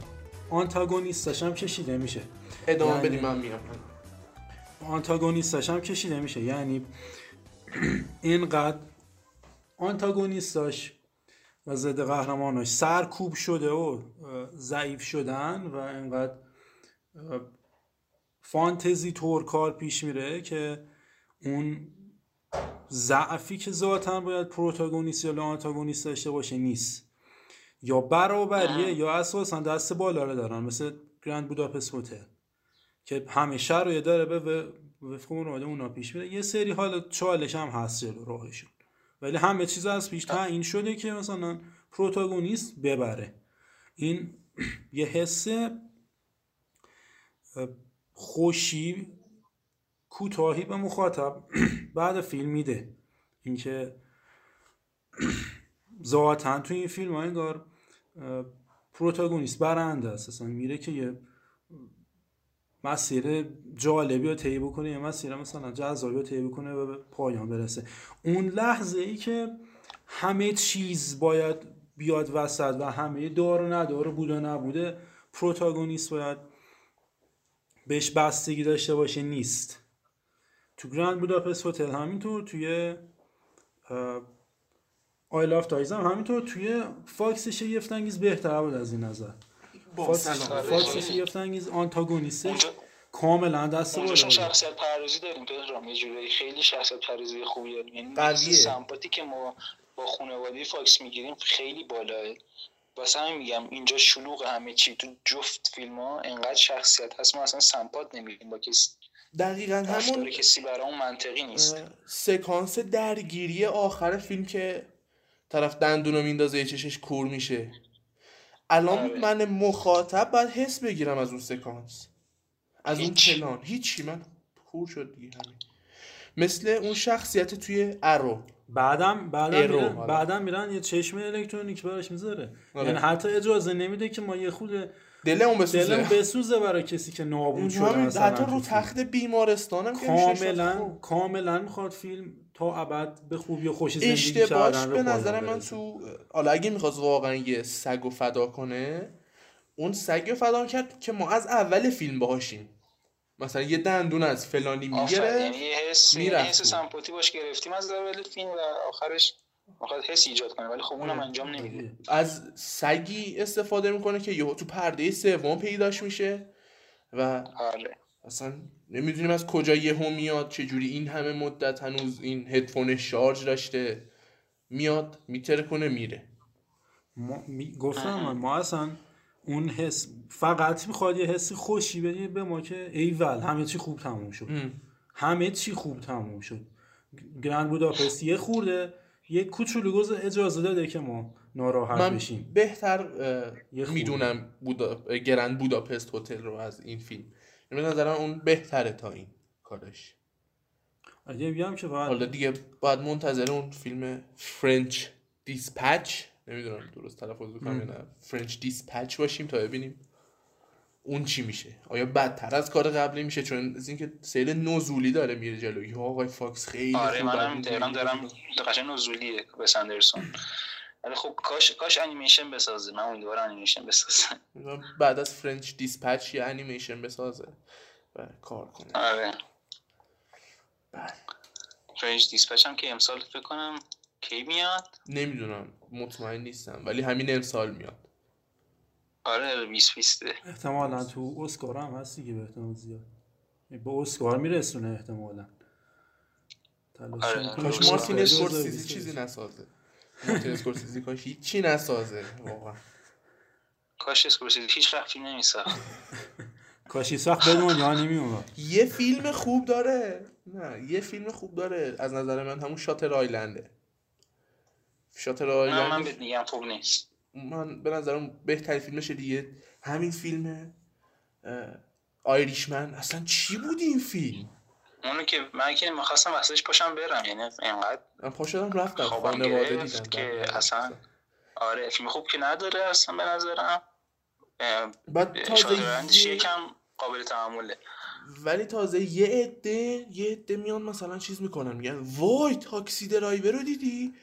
آنتاگونیستاش هم کشیده میشه. ادامه یعنی- بدیم من میام آنتاگونیستاش هم کشیده میشه. یعنی اینقدر آنتاگونیستاش و ضد قهرماناش سرکوب شده و ضعیف شدن و اینقدر فانتزی طور کار پیش میره که اون ضعفی که ذاتا باید پروتاگونیست یا آنتاگونیست داشته باشه نیست. یا برابریه یا اساسا دست بالا رو دارن. مثل گرند بوداپست هتل که همیشه رو داره به وفق اون اونا پیش میره. یه سری حالا چالش هم هست جلو راهشون. ولی همه چیز از پیش تعیین شده که مثلا پروتاگونیست ببره. این یه حس خوشی کوتاهی به مخاطب بعد فیلم میده. اینکه ذاتا تو این فیلم ها انگار پروتاگونیست برنده است. اصلا میره که یه مسیر جالبی رو طی بکنه یه مسیر مثلا جذابی رو طی بکنه و به پایان برسه. اون لحظه ای که همه چیز باید بیاد وسط و همه دار و ندار و بود و نبوده protagonist باید بهش بستگی داشته باشه نیست. تو Grand Budapest Hotel همینطور توی Isle of Dogs هم همینطور توی فاکس شگفت انگیز بهتر بود از این نظر. فاکس, فاکس شگفت انگیز آنتاگونیسته کاملا دست بالا شخصیت پردازی داریم پدرام یه جورایی خیلی شخصیت پردازی خوبی داریم. یعنی سمپاتی که ما با خانواده فاکس می‌گیریم خیلی بالاه واسه همین میگم اینجا شلوغ همه چی. تو جفت فیلم ها انقدر شخصیت هست ما اصلا سمپات نمیگیم با کسی. دقیقا همون کسی برای منطقی نیست سکانس درگیری آخر فیلم که طرف دندونو میندازه یه چشش کور میشه الان آره. من مخاطب باید حس بگیرم از اون سکانس از اون هیچ. پلان هیچی من کور شد دیگه همین مثل اون شخصیت توی ارو بعدم بعدم ایرو، میرن, حالا. بعدم میرن یه چشم الکترونیک براش می‌ذاره آره. یعنی حتی اجازه نمیده که ما یه خود دلمون بسوزه دلم بسوزه برای کسی که نابود شده حتی رو. تخت بیمارستانم. کاملا. کاملا می‌خواد فیلم تا ابد به خوبی و خوشی زندگی اشتباهش به نظر من. تو حالا اگه می‌خواست واقعا یه سگ رو فدا کنه اون سگ رو فدا کرد که ما از اول فیلم باهاشیم مثلا یه دندون از فلانی یعنی می‌گیره یه حس یه می‌رفت حس تو. سمپاتی باش گرفتیم از اول فیلم و آخرش می‌خواد حس ایجاد کنه ولی خب اونم انجام نمیده. از سگی استفاده می‌کنه که یهو تو پرده سوم پیداش میشه و آره اصلا نمی‌دونیم از کجا یهو میاد چجوری این همه مدت هنوز این هدفون شارژ داشته میاد میتره کنه میره. ما می- گفتم من ما اصلا اون حس فقط می‌خواد یه حسی خوشی بدی به ما که ایول همه چی خوب تموم شد. همه چی خوب تموم شد. Grand Budapest یه خورده یه کوچولو گز اجازه داده که ما ناراحت من بشیم. بهتر. می‌دونم بودا... Grand Budapest Hotel رو از این فیلم. یعنی به نظرم اون بهتره تا این کارش. اگه بگم که فقط حالا دیگه باید منتظر اون فیلم French Dispatch نمی‌دونم درست تلفظ بکنم یا نه French Dispatch باشیم تا ببینیم. اون چی میشه؟ آیا بدتر از کار قبلی میشه؟ چون از اینکه سیر نزولی داره میره جلو. یا آقای فاکس خیلی آره منم. دارم دارم قشنگ نزولیه وس اندرسون ولی خب کاش کاش انیمیشن بسازه. من امیدوارم انیمیشن بسازه. بعد از French Dispatch یه انیمیشن بسازه و کار کنه. آره. بله. French Dispatch هم که امسال فکر کنم کی میاد؟ نمی‌دونم. مطمئن نیستم. ولی همین امسال میاد. آره 20 20 احتمالا تو اسکار هم هست دیگه به احتمال زیاد. به اسکار میرسونه احتمالا. تلاش آره. کاش. مارتین. اسکورسیزی چیزی نسازه. مارتین اسکورسیزی کاش هیچی نسازه واقعا. کاش اسکورسیزی هیچ وقت فیلم نمیساخت. کاش هیچ وقت به دنیا نمیومد یه فیلم خوب داره. نه یه فیلم خوب داره. از نظر من همون Shutter Island ه. شاتر نه من آیلند بهت میگم خوب نیست. من به نظرم بهترین فیلمش دیگه. همین فیلم آیریشمن. اصلا چی بود این فیلم؟ اونو که من که می‌خواستم واسهش پاشم برم. یعنی اینقدر من پا شدم رفتم خانواده دیدم. که. اصلا آره فیلم خوب که نداره اصلا به نظرم. بعد تازه یکم قابل تحمله. ولی تازه یه عده یه عده میان مثلا چیز می‌کنن. میگن وای تاکسی درایور رو دیدی؟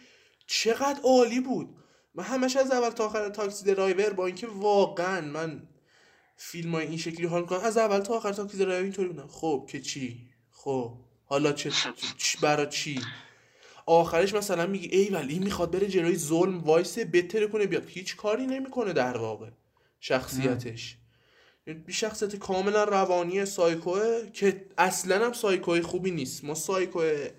چقدر عالی بود. من همش از اول تا آخر Taxi Driver با اینکه واقعا من فیلم های این شکلی حال می‌کنم از اول تا آخر Taxi Driver اینطوری بودم. خب که چی؟ خب حالا چه برا چی؟ آخرش مثلا میگی ای ولی می‌خواد بره جلوی ظلم وایسه بتره کنه بیاد. هیچ کاری نمی‌کنه در واقع شخصیتش. یه شخصیت کاملا روانی سایکوه که اصلا هم سایکوه خوبی نیست. ما سایکوه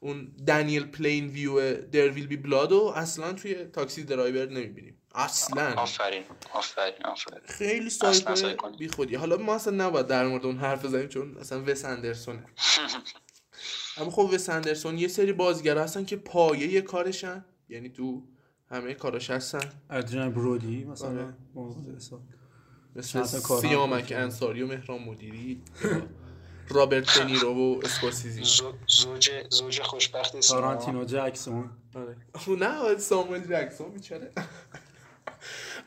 اون دنیل پلین ویو There Will Be Blood و اصلا توی Taxi Driver نمی‌بینیم. اصلا. آفرین. آفرین. آفرین. خیلی سایکو بی خودی حالا ما اصلا نباید در مورد اون حرف بزنیم چون اصلا وس اندرسونه اما خب وس اندرسون یه سری بازیگر هستن که پایه کارشن. یعنی تو همه کاراش هستن. ادریان برودی مثلا آره. موضوع حساب. مثل سیامک. انصاری و مهران مدیری. رابرت دنیرو و اسکورسیزی زو- زوج زوج خوشبخت. تارانتینو جکسون. آره. نه آره، ساموئل جکسون بیچاره.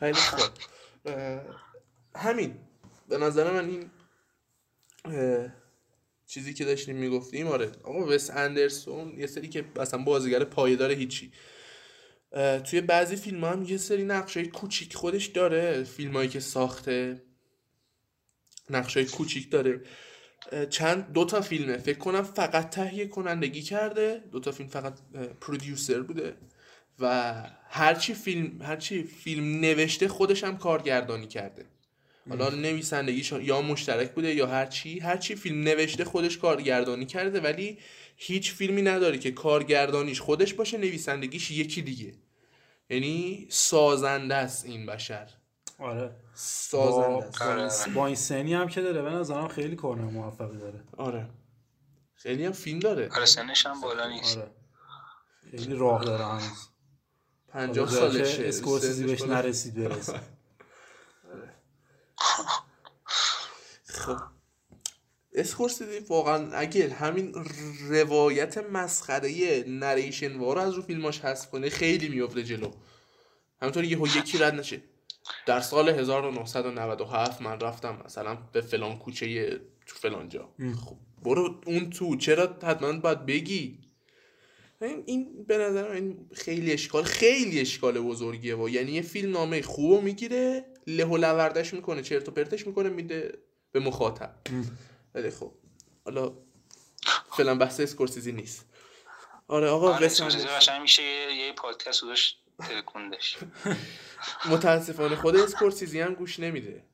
خیلی خوب. اه، همین. به نظر من این چیزی که داشتیم می‌گفتیم آره. آقا وس اندرسون یه سری که اصلا بازیگر پایدار هیچی. توی بعضی فیلم هم یه سری نقشه کوچیک خودش داره. فیلم هایی که ساخته نقشه کوچیک داره. چند دو تا فیلمه. فکر کنم فقط تهیه کنندگی کرده. دو تا فیلم فقط پرودیوسر بوده. و هرچی فیلم هرچی فیلم نوشته خودش هم کارگردانی کرده. حالا نویسندگیش یا مشترک بوده یا هرچی هرچی فیلم نوشته خودش کارگردانی کرده ولی هیچ فیلمی نداره که کارگردانیش خودش باشه نویسندگیش یکی دیگه. یعنی سازنده است این بشر. آره. سازنده با, این- با این سنی هم که داره به نظرم خیلی کار موفقی داره. آره. خیلی هم فیلم داره. آره سنش هم بالا نیست. آره خیلی راه داره هنوز. پنجاه حالا جایی سالشه. که اسکورسیزی بهش. نرسید برسه. خب. اسکورسیزی واقعا اگه همین روایت مسخره نریشن وارو از رو فیلماش حذف کنه خیلی میفته جلو. همونطوری یه یکی رد نشه. در سال 1997 من رفتم مثلا به فلان کوچه تو فلان جا. خب برو اون تو چرا حتما باید بگی؟ این, این به نظر من این خیلی اشکال خیلی اشکال بزرگیه و یعنی یه فیلم نامه خوبو می‌گیره له و لوردش می‌کنه چرت و پرتش می‌کنه میده به مخاطب. ولی خب حالا فعلا بحث اسکورسیزی نیست. آره آقا آره اسکورسیزی. قشنگ میشه یه پادکست داشت ترکوندش. متاسفانه خود اسکورسیزی هم گوش نمیده.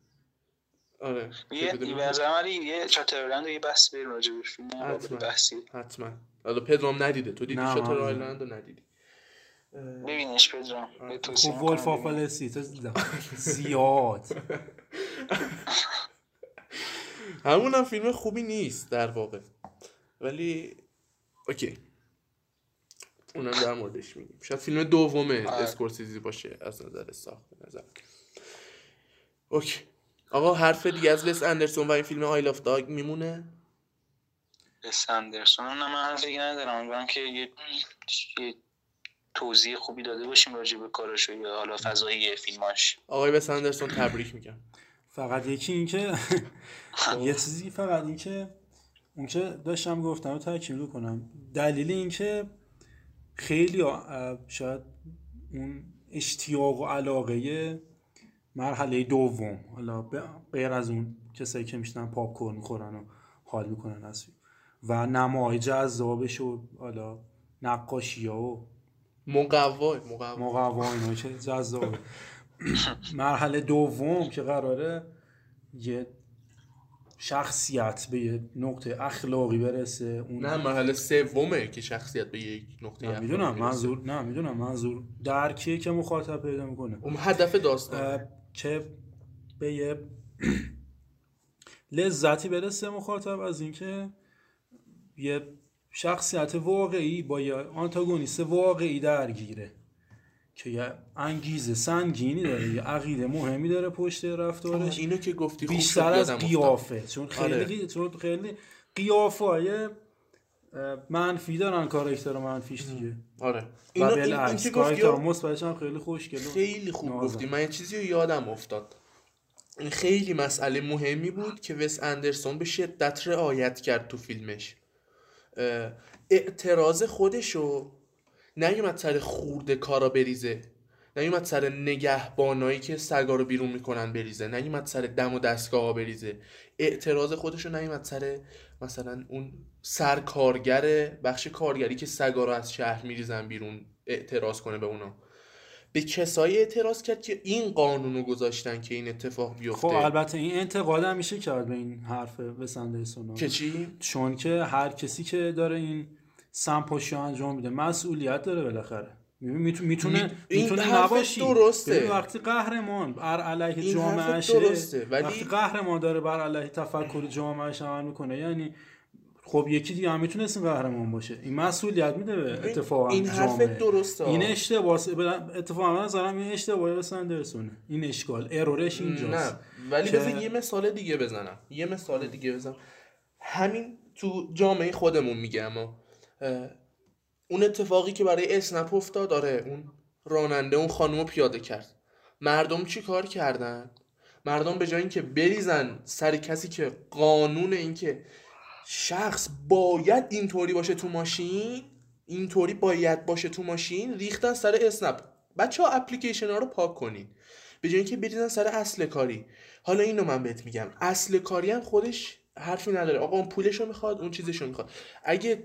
آره یه من یه Shutter Island و یه بحث بریم راجع به فیلم قابل حتما بحثی. حتما. حالا پدرام ندیده. تو دیدی Island رو ندیدی؟ ببینش پدرام توصیه خب Wolf of دیدم. زیاد. همون هم فیلم خوبی نیست در واقع. ولی okay. اونم در موردش میگیم. شاید فیلم دوم اسکورسیزی باشه از نظر ساخت نظر okay. آقا حرف دیگه از وس اندرسون و این فیلم Isle of Dogs میمونه؟ وس اندرسون نه من حرفی دیگه ندارم. امیدوارم که یه, یه توضیح خوبی داده باشیم راجع به کارش و یا حالا فضایی فیلماش. آقای وس اندرسون تبریک میگم. فقط یکی این که یه چیزی فقط این که اون که داشتم گفتم رو تاکید کنم دلیل این که خیلی شاید اون اشتیاق و علاقه مرحله دوم. حالا غیر از اون کسایی که میشنن پاپ کورن می‌خورن و حال می‌کنن از فیلم. و نمای جذابش و حالا نقاشی ها و مقوای مقوا مقوا اینا که جذابه. مرحله دوم که قراره یه شخصیت به یه نقطه اخلاقی برسه اون نه مرحله سومه که شخصیت به یک نقطه نه می‌دونم. منظور نه می‌دونم منظور درکیه که مخاطب پیدا می‌کنه. اون هدف داستان که به یه لذتی برسه مخاطب از اینکه یه شخصیت واقعی با یه آنتاگونیست واقعی درگیره. که یه انگیزه سنگینی داره یه عقیده مهمی داره پشت رفتارش. اینو که گفتی بیشتر از. قیافه. چون آره. خیلی چون خیلی قیافه های منفی دارن کاراکتر منفیش دیگه. آره. اینو این, این که گفتی مثبتش هم خیلی خوشگله. خیلی خوب نازن. گفتی. من یه چیزی رو یادم افتاد. این خیلی مسئله مهمی بود که وس اندرسون به شدت رعایت کرد تو فیلمش. اعتراض خودشو نیومد سر خورده کارا بریزه. نیومد سر نگهبانایی که سگا رو بیرون می‌کنن بریزه. نیومد سر دم و دستگاه بریزه. اعتراض خودشو نیومد سر مثلا اون سرکارگر بخش کارگری که سگا رو از شهر میریزن بیرون اعتراض کنه به اونا. به کسایی اعتراض کرد که این قانون رو گذاشتن که این اتفاق بیفته. خب البته این انتقاد هم میشه کرد به این حرف وسندرسون که چی؟ چون که هر کسی که داره این سمپاشی انجام میده. مسئولیت داره بالاخره. می‌تونه می‌تونه می‌تونه نباشی. درسته. وقتی قهرمان بر علیه جامعه درسته، ولی- وقتی قهرمان داره بر علیه تفکر جامعهش عمل می‌کنه یعنی خب یکی دیگه هم می‌تونست این قهرمان باشه. این مسئولیت میده به اتفاقا این جامعه. درسته. این اشتباه اتفاقا نظرم این اشتباهی به سندرسونه این اشکال. ارورش اینجاست. نه ولی که- بذار یه مثال دیگه بزنم. یه مثال دیگه بزنم. همین تو جامعه خودمون میگم. اون اتفاقی که برای اسنپ افتاد آره اون راننده اون خانم پیاده کرد. مردم چی کار کردن؟ مردم به جای اینکه بریزن سر کسی که قانون این که شخص باید اینطوری باشه تو ماشین اینطوری باید باشه تو ماشین ریختن سر اسنپ. بچه ها اپلیکیشن ها رو پاک کنین. به جای اینکه بریزن سر اصل کاری. حالا اینو من بهت میگم. اصل کاری هم خودش حرفی نداره. آقا اون پولش رو می‌خواد اون چیزش رو می‌خواد. اگه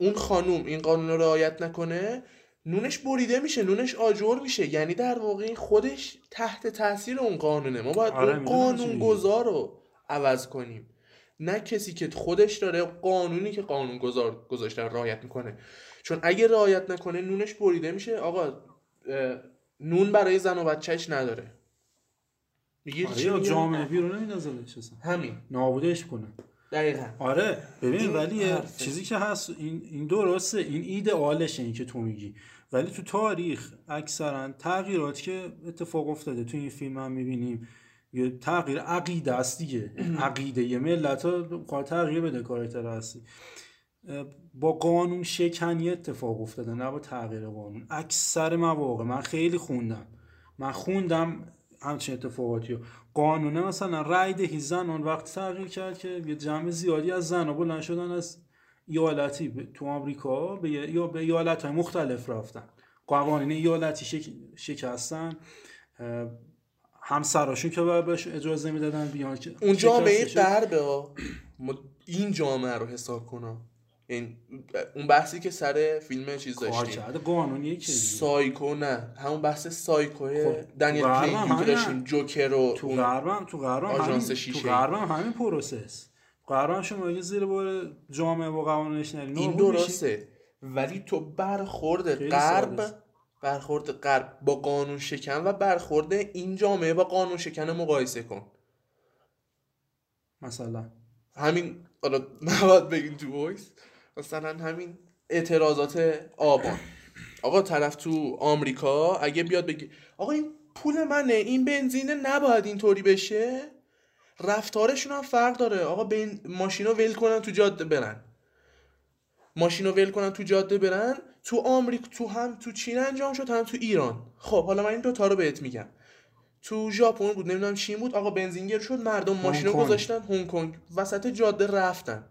اون خانوم این قانون رو رعایت نکنه نونش بریده میشه نونش آجر میشه. یعنی در واقع این خودش تحت تاثیر اون قانونه. ما باید آره، اون قانون. گذار رو عوض کنیم. نه کسی که خودش داره قانونی که قانون گذار گذاشتن رعایت می‌کنه. چون اگه رعایت نکنه نونش بریده میشه. آقا نون برای زن و بچهش نداره. میگی آره؟ جامعه بیرون نمیندازلش اصلا همین. نابودش کنه. دقیقا. آره ببین ولی حرفه. چیزی که هست این این درسته این ایدئالشه این که تو میگی. ولی تو تاریخ اکثرا تغییرات که اتفاق افتاده تو این فیلم هم می‌بینیم یه تغییر عقیده است دیگه. عقیده یه ملت ها تغییر بده کارکتر هستی. با قانون شکنی اتفاق افتاده نه با تغییر قانون. اکثر مواقع من خیلی خوندم. من خوندم همچین اتفاقاتی رو. قانونه مثلا رای دهی زنان وقتی تغییر کرد که یه جمع زیادی از زنها بلند شدن از ایالتی تو آمریکا به یا به ایالت های مختلف رفتن قوانین ایالتی شک... شکستن همسراشون که باید بهش اجازه می‌دادن بیان که اون جامعه. غربه این جامعه رو حساب کنم این اون بحثی که سر فیلم چیز داشتیم دیگه. سایکو نه همون بحث سایکو خب، دنیل پلینگی که داشتیم جوکر و تو غربم تو غربم همین آژانس تو. غربم همین پروسس غربم شما اگه زیر بار جامعه و قوانینش نری این. درسته ولی تو برخورد غرب. برخورد غرب با قانون شکن و برخورد این جامعه با قانون شکن مقایسه کن مثلا همین حالا نباید بگین تو وایس مثلا همین اعتراضات آبان. آقا طرف تو آمریکا اگه بیاد بگی آقا این پول منه این بنزینه نباید اینطوری بشه. رفتارشون هم فرق داره. آقا بین ماشینا ول کنن تو جاده برن. ماشینا ول کنن تو جاده برن. تو آمریکا تو هم تو چین انجام شد هم تو ایران. خب حالا من این دوتا رو بهت میگم. تو ژاپن بود نمی‌دونم چی بود آقا بنزینگر شد مردم ماشینا. گذاشتن هنگ کنگ. وسط جاده رفتن.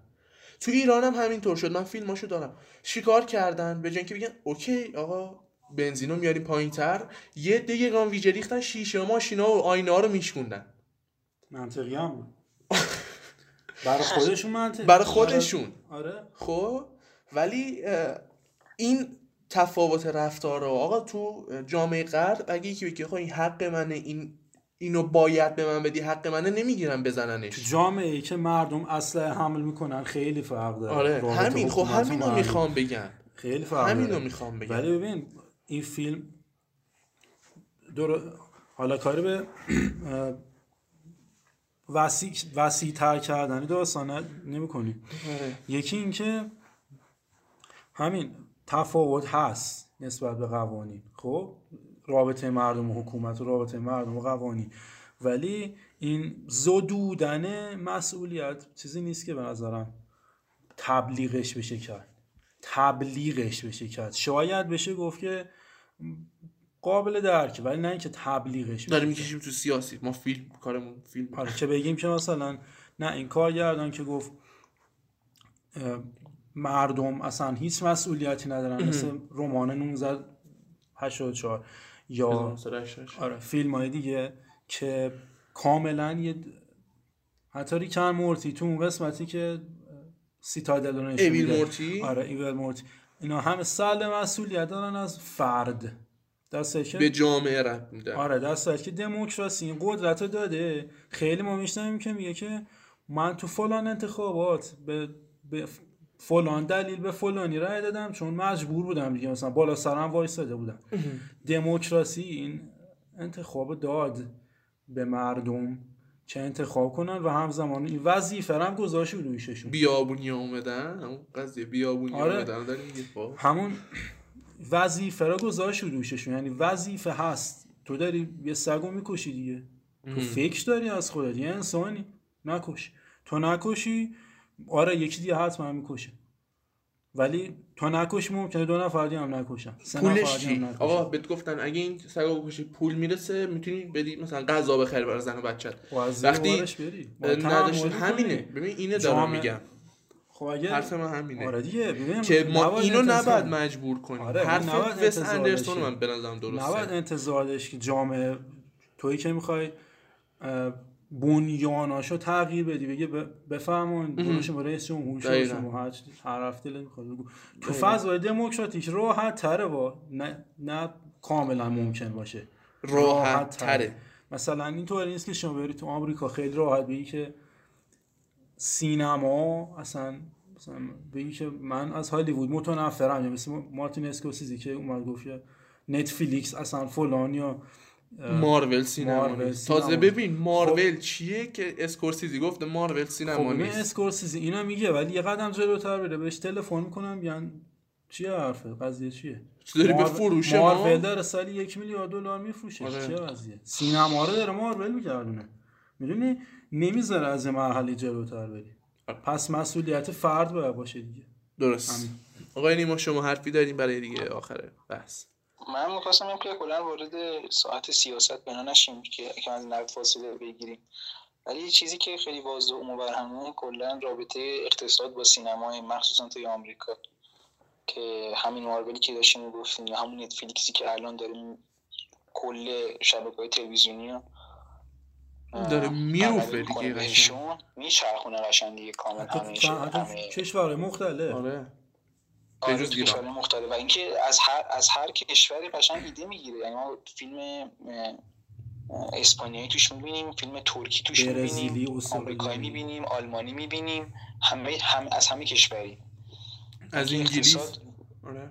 تو ایران هم همینطور شد. من فیلماشو دارم. شکار کردن؟ به جای اینکه بگن اوکی آقا بنزینو میاریم پایین تر یه دیگه گام ویژه ریختن شیشه ماشینا و آینه ها رو میشکوندن. منطقی هم برای خودشون منطقی. برای خودشون. آره. خب ولی این تفاوت رفتار رو آقا تو جامعه غرب اگه یکی بگه این حق منه این اینو باید به من بدی حق منه نمی‌گیرن تو بزننش جامعه ای که مردم اسلحه حمل می‌کنن خیلی فرق داره آره همین خب همینو مردم. می‌خوام بگم خیلی فرق همینو. می‌خوام بگم ولی ببین این فیلم دور حالا کاری به وسیع وسیع تر کردن داستان نمی کنی آره. یکی اینکه همین تفاوت هست نسبت به قوانین خب رابطه مردم و حکومت و رابطه مردم و قوانین. ولی این زدودن مسئولیت چیزی نیست که به نظرم تبلیغش بشه کرد. تبلیغش بشه کرد. شاید بشه گفت که قابل درکه ولی نه اینکه تبلیغش داریم. می‌کشیم تو سیاسی. ما فیلم کارمون فیلم آره که بگیم که مثلا نه این کارگردان که گفت مردم اصلا هیچ مسئولیتی ندارن مثل رمان 1984 یا 1988. آره فیلم های دیگه که کاملا یه حتی ریکن مورتی تو اون قسمتی که سیتادل رو نشون میده. مورتی؟ آره ایویل مورتی اینا همه سل مسئولیت دارن از فرد دسته که به جامعه رب میدن آره صورتی که دموکراسی این قدرت رو داده خیلی ما میشنویم که میگه که من تو فلان انتخابات به, به فلان دلیل به فلانی رای دادم چون مجبور بودم دیگه مثلا بالا سرم وایساده بودم. دموکراسی این انتخاب داد به مردم که انتخاب کنن و همزمان این وظیفه هم گذاشت رو دویششون بیابونی اومدن؟ همون قضیه بیابونی آره. اومدن داریم خب. همون وظیفه را گذاشت رو دوششون یعنی وظیفه هست. تو داری یه سگو می‌کشی دیگه. تو فکر داری از خودت. یه انسانی. نکش. تو نکشی آره یکی دیگه حتما می‌کشه ولی تو نکشی ممکنه دو نفر دیگه هم نکشن سه پولش چی. آقا بهت گفتن اگه این سگا بکشی پول می‌رسه می‌تونی بدی مثلا غذا بخری برای زن و بچت وقتی تحمل همینه. ببین اینه دارم میگم. خب اگه حرف من همینه. آره دیگه ببین که ما اینو نباید مجبور کنیم. آره، حرف نباید وس اندرسون. من به نظرم درسته. نباید انتظار داشت که جامعه تویی که می‌خوای بنیاناشو تغییر بدی بگه ب- بفرمون برو شما رئیس جمهور شو دقیقاً. شما هر هفته می‌خواد بگو. تو فضای دموکراتیک راحت تره با نه نه کاملا ممکن باشه. راحت تره. مثلا اینطوری نیست که شما بری تو آمریکا خیلی راحت بگی که سینما اصلا مثلا بگی که من از هالیوود متنفرم. یا مثل مارتین اسکورسیزی که اومد گفت نتفلیکس اصلا فلان یا مارول سینما. مارول. تازه ببین مارول چیه که اسکورسیزی؟ گفته مارول خب سینما ببین نیست. اسکورسیزی اینا میگه ولی یه قدم جلوتر بره بهش تلفن می‌کنم میگن چیه حرفه؟ قضیه چیه؟ چی داری به مارول- فروش ما مارول داره سالی یک میلیارد دلار میفروشه. آره. چیه قضیه؟ سینما رو داره مارول میگردونه می‌دونی؟ نمی‌ذاره از مرحله جلوتر بری. آره. پس مسئولیت فرد باید باشه دیگه. درست. آقای نیما شما حرفی داریم برای دیگه آخره بس من می‌خواستم که کلا وارد ساعت سیاست بنا نشیم که که از نقد فاصله بگیریم. ولی چیزی که خیلی واضح و مبرهنه کلا رابطه اقتصاد با سینمای مخصوصا توی آمریکا. که همین مارولی که داشتیم می‌گفتیم یا همون نتفلیکسی که الان داریم کل شبکه های تلویزیونی رو داره میروفه دیگه قشنگ. میچرخونه قشنگ دیگه کامل همه همه کشورهای مختلف. آره. آره بجز تو ایران. مختلف. و اینکه از هر از هر کشوری قشنگ ایده می‌گیره. یعنی ما فیلم اسپانیایی توش می‌بینیم فیلم ترکی توش برزیلی، می‌بینیم استرالیایی. آمریکایی می‌بینیم آلمانی می‌بینیم همه هم از همه کشوری. از اینکه انگلیس. اقتصاد- آره.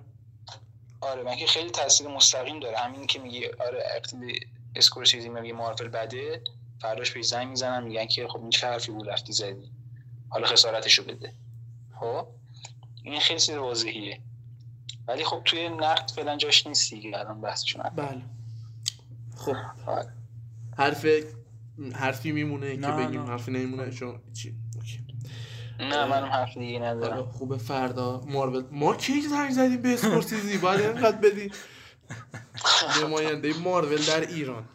آره من که خیلی تاثیر مستقیم داره. همین که میگی آره اقتصاد اسکورسیزی میگه مارول بده فرداش به زنگ می‌زنن میگن که خب این چه حرفی بود رفتی زدی؟ حالا خسارتشو بده. خب؟ این خیلی چیز واضحیه. ولی خب توی نقد فعلا جاش نیست دیگه الان بحثشون بله. خب. آره. حرف حرفی میمونه که بگیم. نه. حرفی نمیمونه. چون چی؟ اوکی. نه منم حرف دیگه ندارم. خوبه فردا مارول ما کی زنگ زدیم به اسکورسیزی باید اینقدر بدی. نماینده مارول در ایران.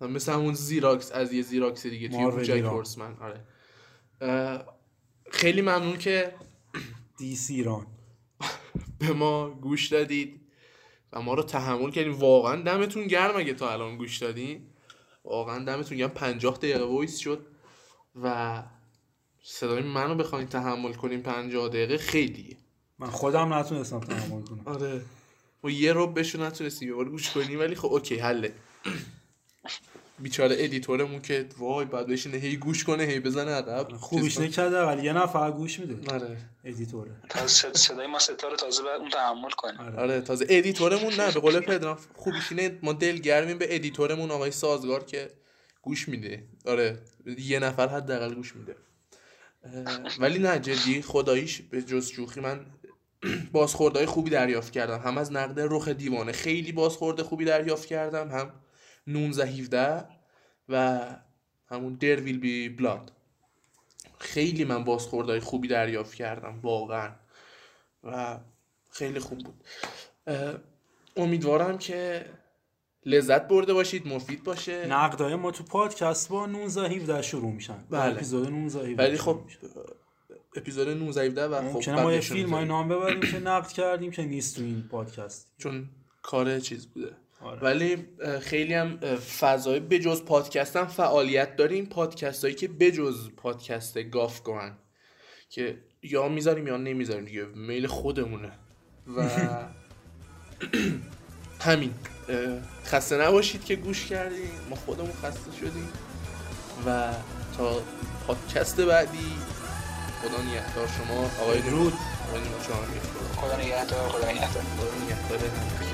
و مثل همون زیراکس از یه زیراکس دیگه توی ایران. هورسمن. آره. خیلی ممنون که دیس ایران. به ما گوش دادید و ما رو تحمل کردین واقعا دمتون گرم اگه تا الان گوش دادین. واقعا دمتون گرم. 50 دقیقه voice شد و صدای منو بخواین تحمل کنیم 50 دقیقه خیلیه. من خودم نتونستم تحمل کنم. آره. ما یه رو بهشون نتونستیم. یه بار گوش کنیم ولی خب okay حله. بیچاره editor مون که وای بعد بشینه هی گوش کنه هی بزنه عقب خوبیش کنه. نکرده ولی یه نفر گوش میده. آره. editor ه. تا صد- صدای ما ستاره تازه بعد اون تحمل کنیم. آره. تازه editor مون نه به قول پدرام خوبیش اینه ما دلگرمیم به editor مون آقای سازگار که گوش میده. آره یه نفر حداقل گوش میده. ولی نه جدی خداییش به جز شوخی من بازخوردهای خوبی دریافت کردم. هم از نقد رخ دیوانه خیلی بازخورد خوبی دریافت کردم هم 19 17 و همون در ویل بی بلاد. خیلی من بازخوردهای خوبی دریافت کردم واقعا. و خیلی خوب بود. امیدوارم که لذت برده باشید مفید باشه. نقدای ما تو پادکست با 19 17 شروع میشن. بله. اپیزود 19 17 ولی خب. اپیزود 19 17 و خب ما یه فیلم. نام ببریم که نقد کردیم که نیست تو این پادکست. چون کار چیز بوده. آره. ولی خیلی هم فضای بجز پادکست هم فعالیت داریم پادکست هایی که بجز پادکست گاف گوهن. که یا می‌ذاریم یا نمی‌ذاریم دیگه میل خودمونه. و همین خسته نباشید که گوش کردیم ما خودمون خسته شدیم. و تا پادکست بعدی خدا نگهدار شما. آقای چهارمی. خدا نگهدار خدا نگهدار. خدا نگهدار.